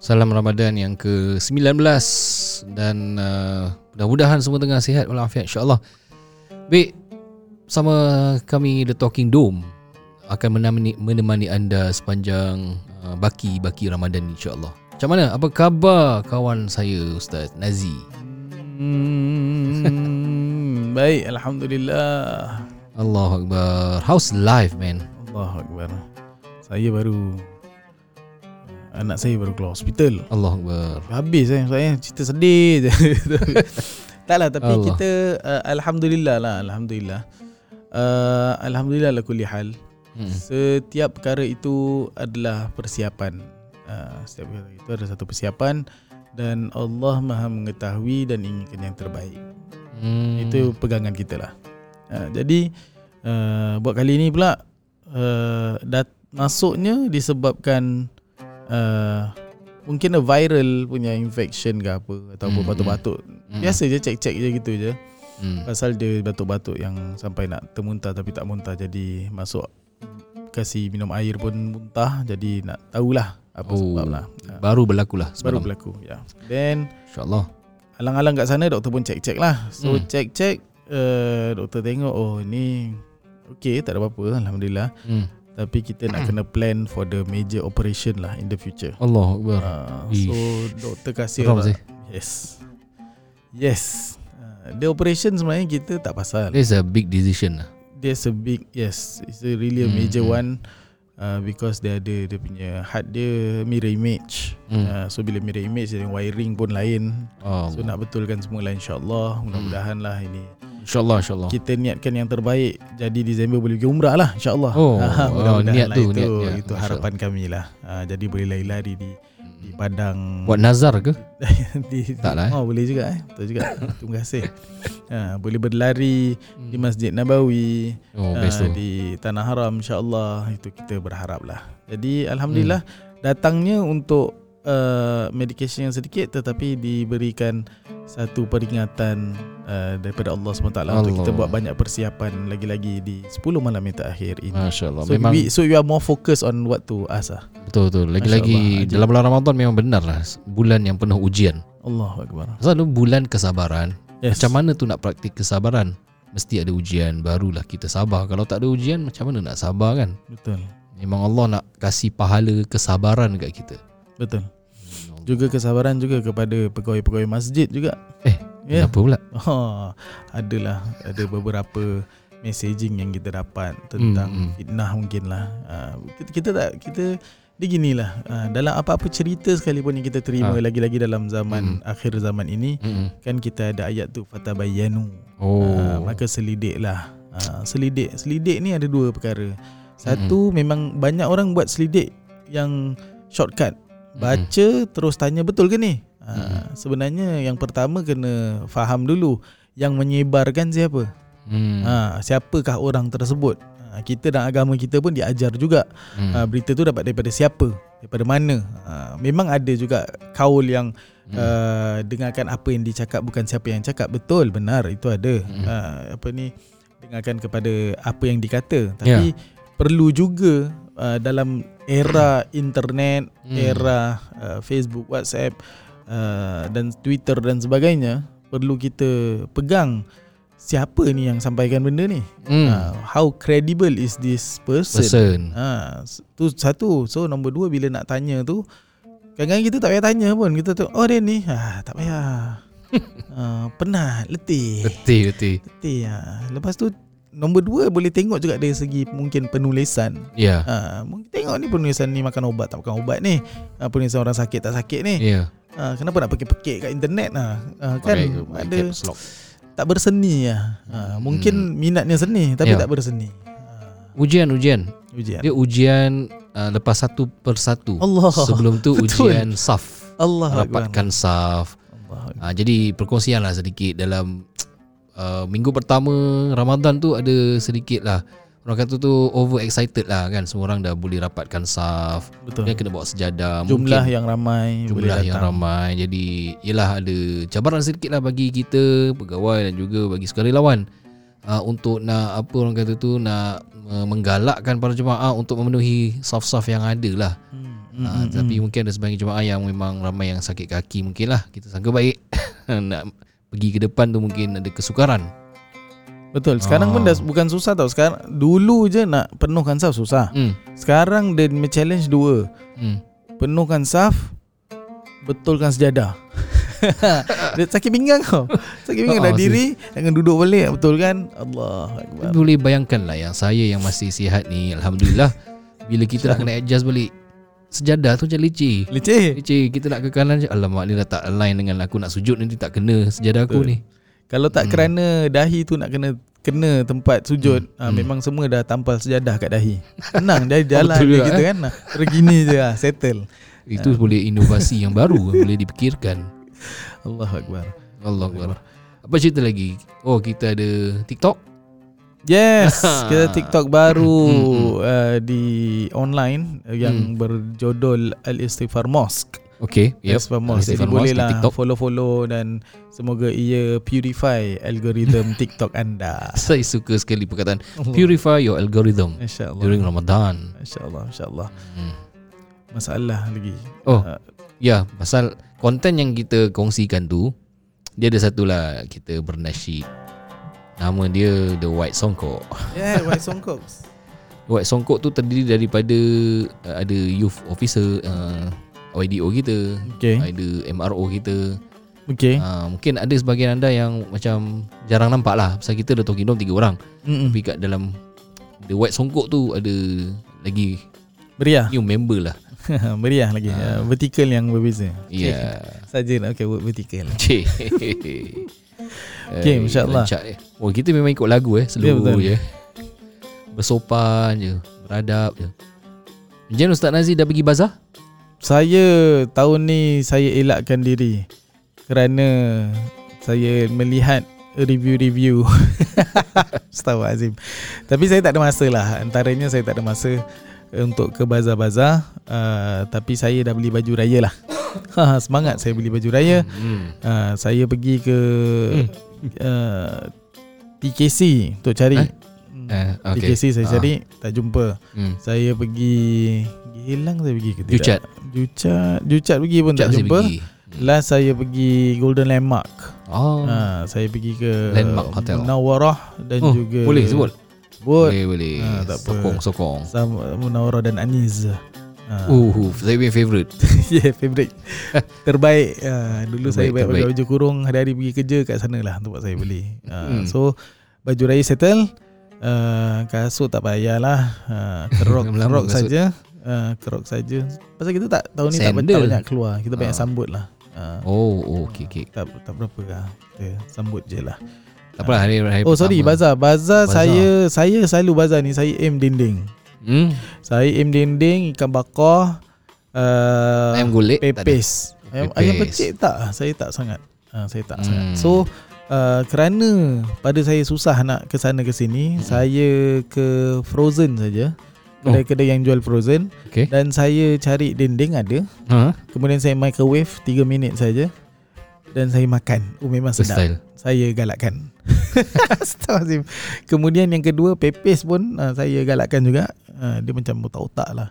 Salam Ramadan yang ke-19 dan uh, mudah-mudahan semua tengah sihat walafiat insya-Allah. Baik, sama kami The Talking Dome akan menemani, menemani anda sepanjang uh, baki-baki Ramadan insya-Allah. Macam mana? Apa khabar kawan saya Ustaz Nazi? Hmm, baik, alhamdulillah. Allahu Akbar. How's life, man? Allah Akbar. Saya baru anak saya baru keluar hospital. Allahu Akbar. Habis eh saya cerita sedih je. Taklah tapi Allah. Allah. kita uh, alhamdulillah lah, alhamdulillah. Uh, alhamdulillah lah kulli hal. Hmm. Setiap perkara itu adalah persiapan. Uh, setiap perkara itu adalah satu persiapan dan Allah Maha mengetahui dan inginkan yang terbaik. Hmm. Itu pegangan kita lah. Uh, jadi uh, buat kali ini pula uh, dat masuknya disebabkan uh, mungkin a viral punya infection ke apa ataupun Hmm, batuk-batuk. Hmm. Biasa je cek-cek je gitu je. Hmm. Pasal dia batuk-batuk yang sampai nak termuntah tapi tak muntah jadi masuk kasih minum air pun muntah jadi nak tahulah apa Oh, sebab lah. Uh, Baru berlaku lah baru berlaku ya. Then InsyaAllah. alang-alang kat sana doktor pun cek-cek lah. So hmm. cek-cek uh, doktor tengok oh ni okey tak ada apa-apa alhamdulillah. Hmm. Tapi kita nak kena plan for the major operation lah in the future. Allah Akbar. Uh, so doktor kasih lah-. Yes. Yes. Uh, the operation sebenarnya kita tak pasal. It's a big decision lah. There's a big yes, it's a really a Hmm, major hmm. one. Uh, because dia ada dia punya heart dia mirror image. Hmm. Uh, so bila mirror image dia wiring pun lain. Oh, So nak betulkan semua lah insyaAllah Mudah-mudahan lah ini InsyaAllah InsyaAllah. Kita niatkan yang terbaik Jadi Disember boleh pergi umrah lah InsyaAllah. Oh, Ah, oh, Mudah-mudahan niat lah tu, itu, niat, niat. Itu harapan kami lah. Ah, Jadi boleh lari-lari di di padang. Buat nazar ke? di, Tak lah, eh. Oh boleh juga eh. Betul juga. Terima kasih. Ha, Boleh berlari Di Masjid Nabawi Oh, tu. Di Tanah Haram InsyaAllah. Itu kita berharap lah. Jadi Alhamdulillah Datangnya untuk uh, Medication yang sedikit Tetapi diberikan Satu peringatan uh, Daripada Allah SWT Untuk Allah. kita buat banyak persiapan Lagi-lagi di 10 malam yang terakhir ini Masya Allah. So, Memang we, so you are more focused on what to ask lah betul-betul. Masya Lagi-lagi dalam bulan Ramadan memang benar lah. Bulan yang penuh ujian. Allahu Akbar Pasal tu bulan kesabaran. yes. Macam mana tu nak praktik kesabaran? Mesti ada ujian barulah kita sabar. Kalau tak ada ujian macam mana nak sabar kan? Betul Memang Allah nak kasih pahala kesabaran dekat kita. Betul Juga kesabaran juga kepada pegawai-pegawai masjid juga Eh, Ya. Kenapa pula? Oh, adalah ada beberapa messaging yang kita dapat tentang Hmm, hmm. fitnah mungkin lah. Uh, kita, kita tak kita dia ginilah uh, dalam apa-apa cerita sekalipun yang kita terima Ah. lagi-lagi dalam zaman akhir zaman ini Mm-mm. kan kita ada ayat tu fatabayyanu. Oh. Uh, maka selidiklah. Uh, selidik selidik ni ada dua perkara. Satu memang banyak orang buat selidik yang shortcut. Baca terus tanya betul ke ni? Uh, sebenarnya yang pertama kena faham dulu yang menyebarkan siapa. Hmm. Ha, siapakah orang tersebut? Ha, kita dan agama kita pun diajar juga Hmm. ha, berita tu dapat daripada siapa, daripada mana. Ha, memang ada juga kaul yang Hmm. uh, dengarkan apa yang dicakap bukan siapa yang cakap. Betul, benar itu ada. Hmm. Ha, apa ni dengarkan kepada apa yang dikata. Tapi Ya. perlu juga uh, dalam era internet, Hmm. era uh, Facebook, WhatsApp uh, dan Twitter dan sebagainya perlu kita pegang siapa ni yang sampaikan benda ni. Hmm. Uh, how credible is this person? Person. Ha, tu satu. So nombor dua bila nak tanya tu kadang-kadang kita tak payah tanya pun. Kita tu oh dia ni. Ha, tak payah. uh, penat, letih. Betul, betul. Letih ha. Lepas tu nombor dua boleh tengok juga dari segi mungkin penulisan. Ya. Ha, mungkin tengok ni penulisan ni makan ubat tak makan ubat ni. Ha, penulisan orang sakit tak sakit ni. Ya. Ha, kenapa nak pekik-pekik kat internet lah. Ha, kan pakai ada tak berseni lah. Ha, mungkin minatnya seni tapi Ya. tak berseni. Ha, Ujian, ujian. ujian. Dia ujian uh, lepas satu persatu. Allah. Sebelum tu Betul. ujian saf. Allah Rapatkan saf. Allah. Uh, jadi perkongsian lah sedikit dalam uh, minggu pertama Ramadan tu ada sedikit lah Orang kata tu over excited lah kan Semua orang dah boleh rapatkan saf Betul. Kan kena bawa sejadah Jumlah Mungkin yang ramai boleh jumlah datang. yang ramai Jadi Yelah ada cabaran sedikit lah bagi kita Pegawai dan juga bagi sukarelawan uh, Untuk nak Apa orang kata tu Nak uh, menggalakkan para jemaah Untuk memenuhi saf-saf yang ada lah Hmm. Ha, tapi mungkin ada sebahagian jemaah yang memang ramai yang sakit kaki mungkin lah. Kita sangka baik nak pergi ke depan tu mungkin ada kesukaran. Betul. Sekarang pun Ah. dah bukan susah tau. Sekarang dulu je nak penuhkan saf susah. Hmm. Sekarang dia challenge dua. Hmm. Penuhkan saf, betulkan sejadah. dia sakit pinggang kau. Sakit pinggang dah Ah, diri dengan duduk balik betulkan. Allah akbar. Boleh bayangkan lah yang saya yang masih sihat ni Alhamdulillah Bila kita nak kena adjust balik Sejadah tu macam leceh Leceh. Leceh kita nak ke kanan je Alamak ni dah tak align dengan aku nak sujud nanti tak kena sejadah aku ni Kalau tak Hmm. kerana dahi tu nak kena kena tempat sujud, hmm. memang semua dah tampal sejadah kat dahi. Senang dia jalan Betul dia juga, kita kan. Nah, Terus gini je lah, settle. Itu boleh inovasi yang baru Boleh dipikirkan Allah akbar. Allah Akbar Apa cerita lagi? Oh kita ada TikTok Yes, kita TikTok baru Hmm, uh, di online yang berjodol Al Istighfar Mosque. Okay yep. Istighfar Mosque. Jadi boleh lah TikTok follow-follow dan semoga ia purify algoritma TikTok anda. Saya suka sekali perkataan Purify your algorithm Insya-Allah. During Ramadan Insya-Allah, insya-Allah. hmm. Masalah lagi. Oh Uh, Ya, pasal konten yang kita kongsikan tu dia ada satu lah kita bernasyid. Nama dia The White Songkok. yeah, White Songkoks. White Songkok tu terdiri daripada uh, ada youth officer uh, YDO kita, Okay. ada MRO kita. Okay. Uh, mungkin ada sebahagian anda yang macam jarang nampak lah pasal kita ada Talking Dome tiga orang. Mm-mm. Tapi kat dalam The White Songkok tu ada lagi Meriah. new member lah. Meriah lagi. Uh, vertical yang berbeza. Ya. Yeah. Saja nak pakai word vertical. Cik. Okay, insyaAllah. Rancak, eh. Oh, kita memang ikut lagu eh, Ya, slow betul. je. Bersopan je, beradab je. Jen Ustaz Nazi dah pergi bazar? Saya tahun ni saya elakkan diri kerana saya melihat review-review Astagfirullahalazim. Tapi saya tak ada masa lah. Antaranya saya tak ada masa untuk ke bazar-bazar uh, tapi saya dah beli baju raya lah. Semangat saya beli baju raya. Hmm. Uh, saya pergi ke uh, TKC untuk cari. Eh? Eh, okay. TKC saya Ah. cari tak jumpa. Hmm. Saya pergi Gilang saya pergi ke tidak? Jucat. Jucat Jucat pergi pun Sekejap tak jumpa pergi. Last saya pergi Golden Landmark Oh. ha, Saya pergi ke Landmark Hotel. Munawarah Dan oh, juga boleh sebut? Boleh, boleh. Ah, tak apa. sokong, sokong. Sama Munawarah dan Aniz ha. Uh, saya punya favourite. yeah, favourite Terbaik ha, Dulu saya Terbaik, baik pakai baju kurung Hari-hari pergi kerja kat sana lah Tempat saya beli ha, Hmm. So Baju raya settle uh, Kasut tak payahlah uh, Kerok, kerok saja uh, Kerok saja Pasal kita tak Tahun ni tak, Sandal. tak banyak keluar Kita banyak Ah. sambut lah uh, Oh, oh okay, okay. tak tak berapa lah kita sambut je lah Tak apalah hari, hari oh sorry pertama. bazar bazar Bazar. saya saya selalu bazar ni saya aim dinding Hmm. saya aim dinding ikan bakar uh, Ayam golek ada? pepes ayam, Pepes. ayam pecik tak saya tak sangat uh, saya tak Hmm. sangat so uh, kerana pada saya susah nak ke sana ke sini Hmm. saya ke frozen saja Oh. kedai-kedai yang jual frozen Okay. dan saya cari dinding ada Ha? kemudian saya microwave 3 minit saja dan saya makan oh memang sedap Style. saya galakkan. Kemudian yang kedua pepes pun uh, saya galakkan juga. Uh, dia macam otak-otak lah.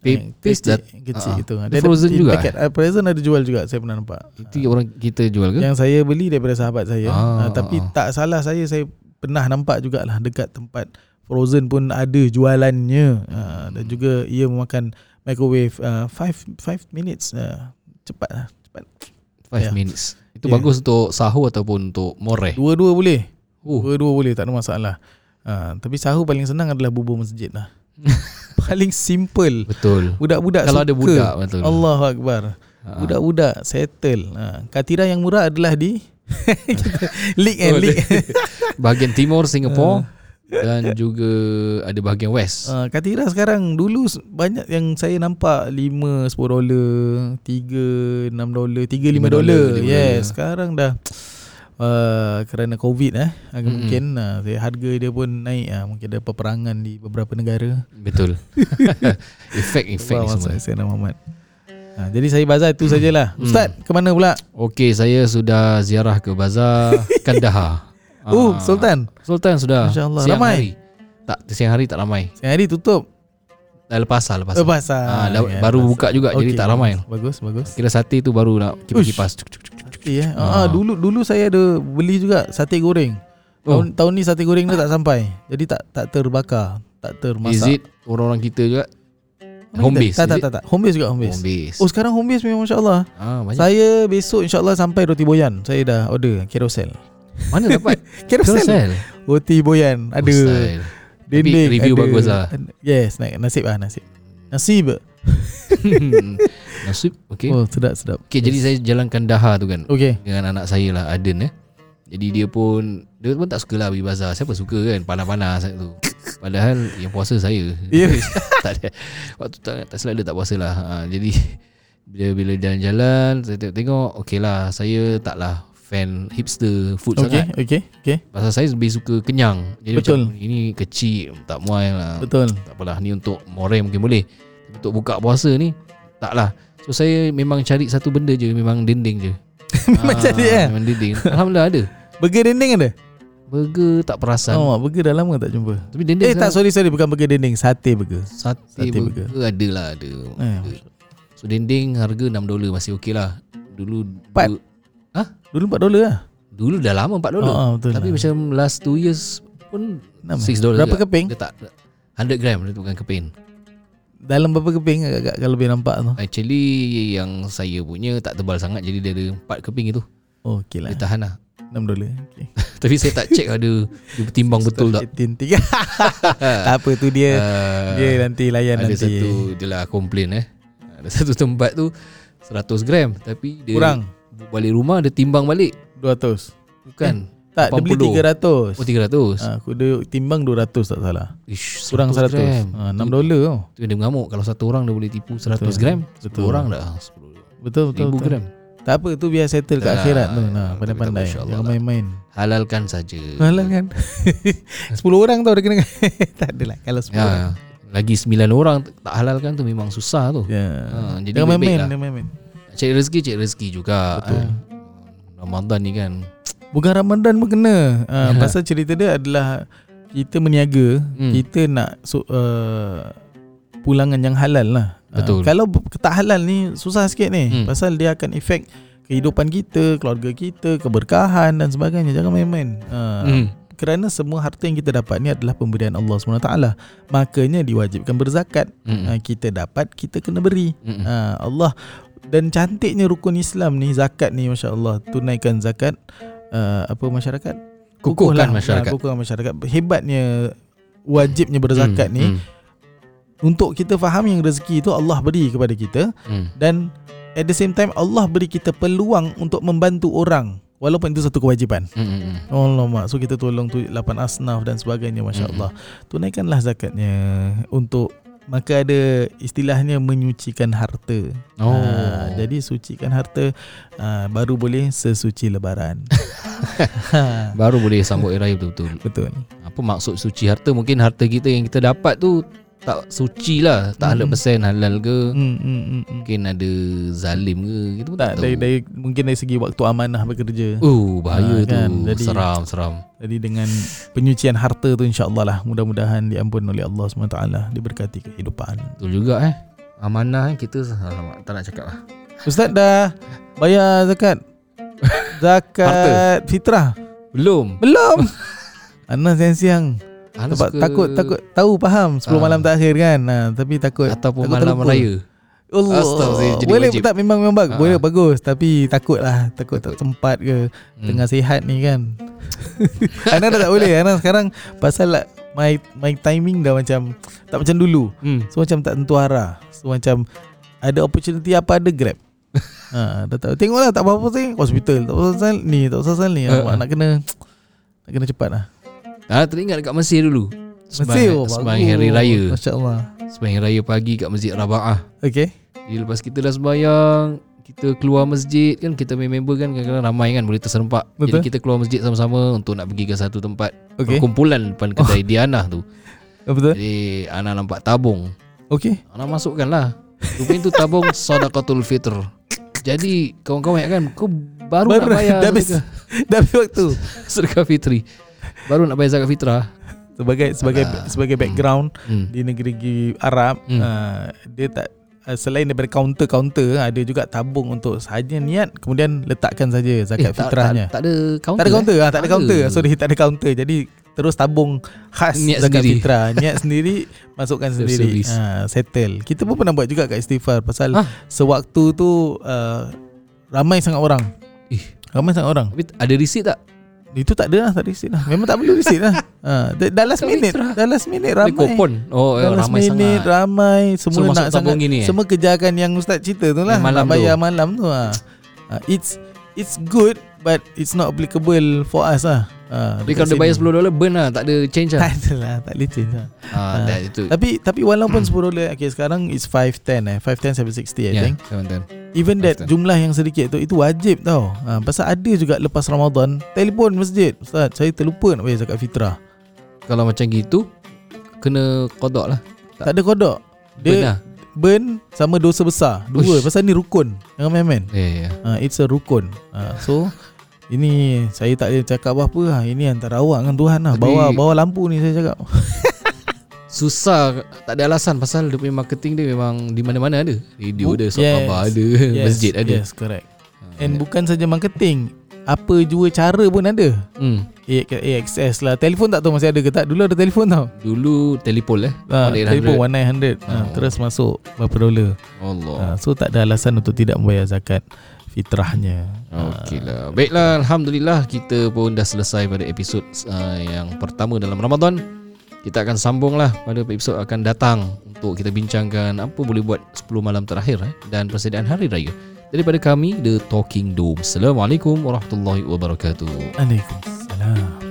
Pepes kecil, dat- kecil ah. itu. Dia frozen juga, Paket, uh, frozen ada jual juga saya pernah nampak. Itu orang kita jual ke? Yang saya beli daripada sahabat saya. Ah, uh, tapi ah. tak salah saya saya pernah nampak jugalah dekat tempat frozen pun ada jualannya. Uh, dan juga ia memakan microwave 5 uh, 5 minutes. Uh, cepat lah. Cepat. 5 Ya. minutes. Itu Ya. bagus untuk sahur ataupun untuk moreh. Dua-dua boleh. Oh, Dua-dua boleh tak ada masalah. Ha, tapi sahur paling senang adalah bubur masjid lah. paling simple. betul. Budak-budak Kalau suka. ada budak betul. Allahu akbar. Ha. Budak-budak settle. Ha, katira yang murah adalah di league and league. Bahagian timur Ah. Singapore dan juga ada bahagian west. Ha, katira sekarang dulu banyak yang saya nampak 5 10 dolar, 3 6 dolar, 3 5 Lima dolar. Yes, sekarang dah uh, kerana covid eh agak Mm-mm. mungkin uh, harga dia pun naik ah mungkin ada peperangan di beberapa negara. Betul. Efek-efek ni Wah, semua. Saya Sayyidina Muhammad. Ha, jadi saya bazar itu sajalah. Hmm. Ustaz, ke mana pula? Okey, saya sudah ziarah ke bazar Kandahar. Oh, Ah, Sultan. Sultan sudah. Masya Allah. Siang Ramai? Hari. Tak, siang hari tak ramai. Siang hari tutup. Dah lepas lah lepas. Oh, pasal. Ah, dah- Ya, baru pasal. buka juga, jadi tak ramai. Bagus, bagus. Kira sate tu baru nak kipas-kipas. Sate eh. Ah. dulu dulu saya ada beli juga sate goreng. Oh. Tahun, tahun ni sate goreng dia tak sampai. Jadi tak tak terbakar, tak termasak. Is it orang-orang kita juga? Mana home kita? base, Tak tak tak tak. Home base juga home base. Home base. Oh sekarang home base memang masya-Allah. Ah, banyak. Saya besok insya-Allah sampai roti boyan. Saya dah order carousel. Mana dapat? Carousel. Carousel. Roti boyan ada. Oh. Dinding Tapi review ada. bagus lah. Yes, na- nasib lah nasib. Nasib. Nasib. Okay. Oh sedap sedap. Okay, jadi saya jalankan Daha tu kan. Okay. dengan anak saya lah Aden eh. Jadi dia pun dia pun tak suka lah pergi bazar. Siapa suka kan panas-panas tu. Padahal yang puasa saya. Ya. tak ada. Waktu tak tak silap dia tak puasa lah. Ha, jadi bila bila jalan-jalan saya tengok-tengok okey lah saya taklah fan hipster food Okay, sangat. okay, okay. Pasal saya lebih suka kenyang. Jadi Betul. macam ini kecil tak muai lah. Betul. Tak apalah ni untuk morem mungkin boleh. Untuk buka puasa ni taklah. So saya memang cari satu benda je memang dinding je. Memang cari, eh? Memang dinding. Alhamdulillah ada. Burger dinding ada? Burger tak perasan. Oh, burger dah lama tak jumpa. Tapi dinding Eh tak sorry sorry bukan burger dinding, sate burger. Sate, Sate burger, ada lah ada. Eh, ada. So dinding harga 6 dolar masih okey lah. Dulu Empat. du- Ha? Dulu 4 dolar lah. Dulu dah lama 4 dolar. Oh, betul Tapi lah. macam last 2 years pun Enam, 6 eh? dolar. Berapa juga. keping? Dia tak 100 gram dia bukan keping. Dalam berapa keping agak-agak kalau lebih nampak tu. Actually yang saya punya tak tebal sangat jadi dia ada 4 keping itu. Oh, okey lah. Dia tahan lah. 6 dolar. Okey. Tapi saya tak check ada dia bertimbang betul tak. 18 tiga. tak apa tu dia Ah, dia nanti layan ada nanti. satu dia lah komplain eh. Ada satu tempat tu 100 gram tapi dia Kurang balik rumah dia timbang balik. 200. Bukan. Tak, dia beli 80. 300. Oh 300. Ha, aku dia timbang 200 tak salah. Ish, Kurang 100. gram. Ha, 6 dolar tau. Tu dia mengamuk kalau satu orang dia boleh tipu 100 Betul. gram, 10 Betul. orang dah 10 Betul betul. 1000 betul. gram. Tak apa tu biar settle kat Ah, akhirat tu. Nah, pandai-pandai. Jangan insyaAllah main-main. Halalkan saja. Malah kan 10 orang tau dia kena Tak adalah Kalau 10 orang Ya. Lagi 9 orang tak halalkan tu memang susah tu. ya. Ha, jadi Jangan main-main lah. Jangan main-main Cari rezeki, cari rezeki juga. Betul. Eh. Ramadan ni kan. Bukan Ramadan pun kena ha, Pasal cerita dia adalah Kita meniaga Hmm. Kita nak so, uh, Pulangan yang halal lah Ha, Betul. Kalau b- tak halal ni Susah sikit ni Hmm. Pasal dia akan efek Kehidupan kita Keluarga kita Keberkahan dan sebagainya Jangan main-main ha, Hmm. Kerana semua harta yang kita dapat ni Adalah pemberian Allah SWT Makanya diwajibkan berzakat Hmm. ha, Kita dapat Kita kena beri Hmm. ha, Allah dan cantiknya rukun Islam ni zakat ni masya-Allah tunaikan zakat uh, apa masyarakat Kukuhkan Kukuhlah. masyarakat. Kukuhkan masyarakat hebatnya wajibnya berzakat Hmm, ni hmm, untuk kita faham yang rezeki itu Allah beri kepada kita hmm. dan at the same time Allah beri kita peluang untuk membantu orang walaupun itu satu kewajipan Hmm, hmm, hmm. Allah mak so kita tolong tu 8 asnaf dan sebagainya masya-Allah tunaikanlah zakatnya untuk maka ada istilahnya menyucikan harta Oh. Ha, jadi sucikan harta ha, baru boleh sesuci lebaran. ha, Baru boleh sambut hari raya betul-betul. betul. Apa maksud suci harta? Mungkin harta kita yang kita dapat tu tak suci lah. Tak Hmm. 100% halal ke. Hmm, hmm, hmm, hmm. Mungkin ada zalim ke. Kita pun tak, Tak tahu. dari, dari mungkin dari segi waktu amanah bekerja. Oh bahaya Ah, kan? tu Jadi- Seram seram Jadi dengan penyucian harta tu insya-Allah lah mudah-mudahan diampun oleh Allah SWT diberkati kehidupan. Betul juga eh Amanah eh kita Alamak tak nak cakap lah Ustaz dah bayar zakat. Zakat fitrah. Belum Belum. Anas siang-siang Ana Sebab suka takut takut tahu faham 10 Ah. malam terakhir kan. Ha, tapi takut Ataupun takut malam terlupa. raya Allah. Jadi boleh wajib. tak memang memang bagus. Ah. Boleh bagus tapi takut lah, takut tak sempat ke hmm. tengah sihat ni kan. Ana dah tak boleh. Ana sekarang pasal lah, my my timing dah macam tak macam dulu. hmm. So macam tak tentu arah. So macam ada opportunity apa ada grab. ha, dah tahu. Tengoklah tak apa-apa sih hospital. Tak apa-apa ni, tak apa-apa ni. Ah. nak kena nak kena cepat lah. Ah, teringat dekat Mesir dulu Masih oh, Sembahyang hari raya Masya-Allah. Sembahyang raya pagi kat Masjid Raba'ah Okay. Jadi lepas kita dah sembahyang Kita keluar masjid kan Kita main member kan Kadang-kadang ramai kan Boleh terserempak Betul. Jadi kita keluar masjid sama-sama Untuk nak pergi ke satu tempat Okay. Perkumpulan depan kedai Dianah tu Oh, betul. Jadi Ana nampak tabung Okay. Ana masukkan lah Rupanya tu tabung Sadaqatul Fitr Jadi kawan-kawan kan Kau baru, Baru nak bayar dah habis dah habis waktu. sedekah fitri Baru nak bayar zakat fitrah sebagai sebagai Alah. sebagai background Hmm. di negeri Arab Hmm. uh, dia tak uh, selain daripada kaunter-kaunter ada juga tabung untuk sahaja niat kemudian letakkan saja zakat Eh, tak, fitrahnya. tak, tak ada counter. Tak ada counter eh? ah, tak ada counter. Sorry, tak ada counter. Jadi terus tabung khas Niat zakat sendiri. fitrah, niat sendiri masukkan sendiri. Ha, settle. Kita pun pernah buat juga kat istighfar pasal Hah? sewaktu tu uh, ramai sangat orang. Ih. Ramai sangat orang. Tapi ada receipt tak? Itu tak ada lah, tak ada receipt lah. Memang tak perlu receipt lah. Ha, dah, last minute, dah last minute ramai. kupon. Oh, Dah last ramai minute, sangat. ramai Semua masuk nak sangat gini, eh? Semua kejarkan yang Ustaz cerita tu lah Yang malam Nak bayar tu. malam tu ha. Ha, It's It's good But it's not applicable For us lah ha, Tapi kalau dia bayar sini. $10 dolar burn lah, tak ada change lah. Tak ada lah Tak boleh change lah Ah, dah itu. Tapi tapi walaupun 10 dolar Okay sekarang It's 510 eh 510 760 I Ya, think teman-teman. Even that 510. jumlah yang sedikit tu Itu wajib tau ha, Pasal ada juga lepas Ramadan Telefon masjid Ustaz saya terlupa nak bayar zakat fitrah Kalau macam gitu kena kodok lah. Tak ada kodok Burn Dia lah. burn sama dosa besar Dua Uish. Pasal ni rukun Jangan main-main Eh, ya. uh, It's a rukun uh, So Ini Saya tak boleh cakap apa-apa lah. Ini antara awak dengan Tuhan lah Bawa bawa lampu ni saya cakap Susah tak ada alasan pasal dia punya marketing dia memang di mana-mana ada. Radio Oh, ada, shop yes. khabar ada, masjid ada. Yes correct And bukan saja marketing Apa jua cara pun ada Hmm. A- AXS lah Telefon tak tahu masih ada ke tak Dulu ada telefon tau Dulu telefon eh. 1800. Telefon 1900 uh, Oh. Terus masuk Berapa dolar Allah. uh, So tak ada alasan untuk tidak membayar zakat Fitrahnya Okey lah. Baiklah, alhamdulillah kita pun dah selesai pada episod uh, yang pertama dalam Ramadan. Kita akan sambung lah pada episod akan datang untuk kita bincangkan apa boleh buat 10 malam terakhir eh, dan persediaan hari raya. Daripada kami The Talking Dome. Assalamualaikum warahmatullahi wabarakatuh. Waalaikumsalam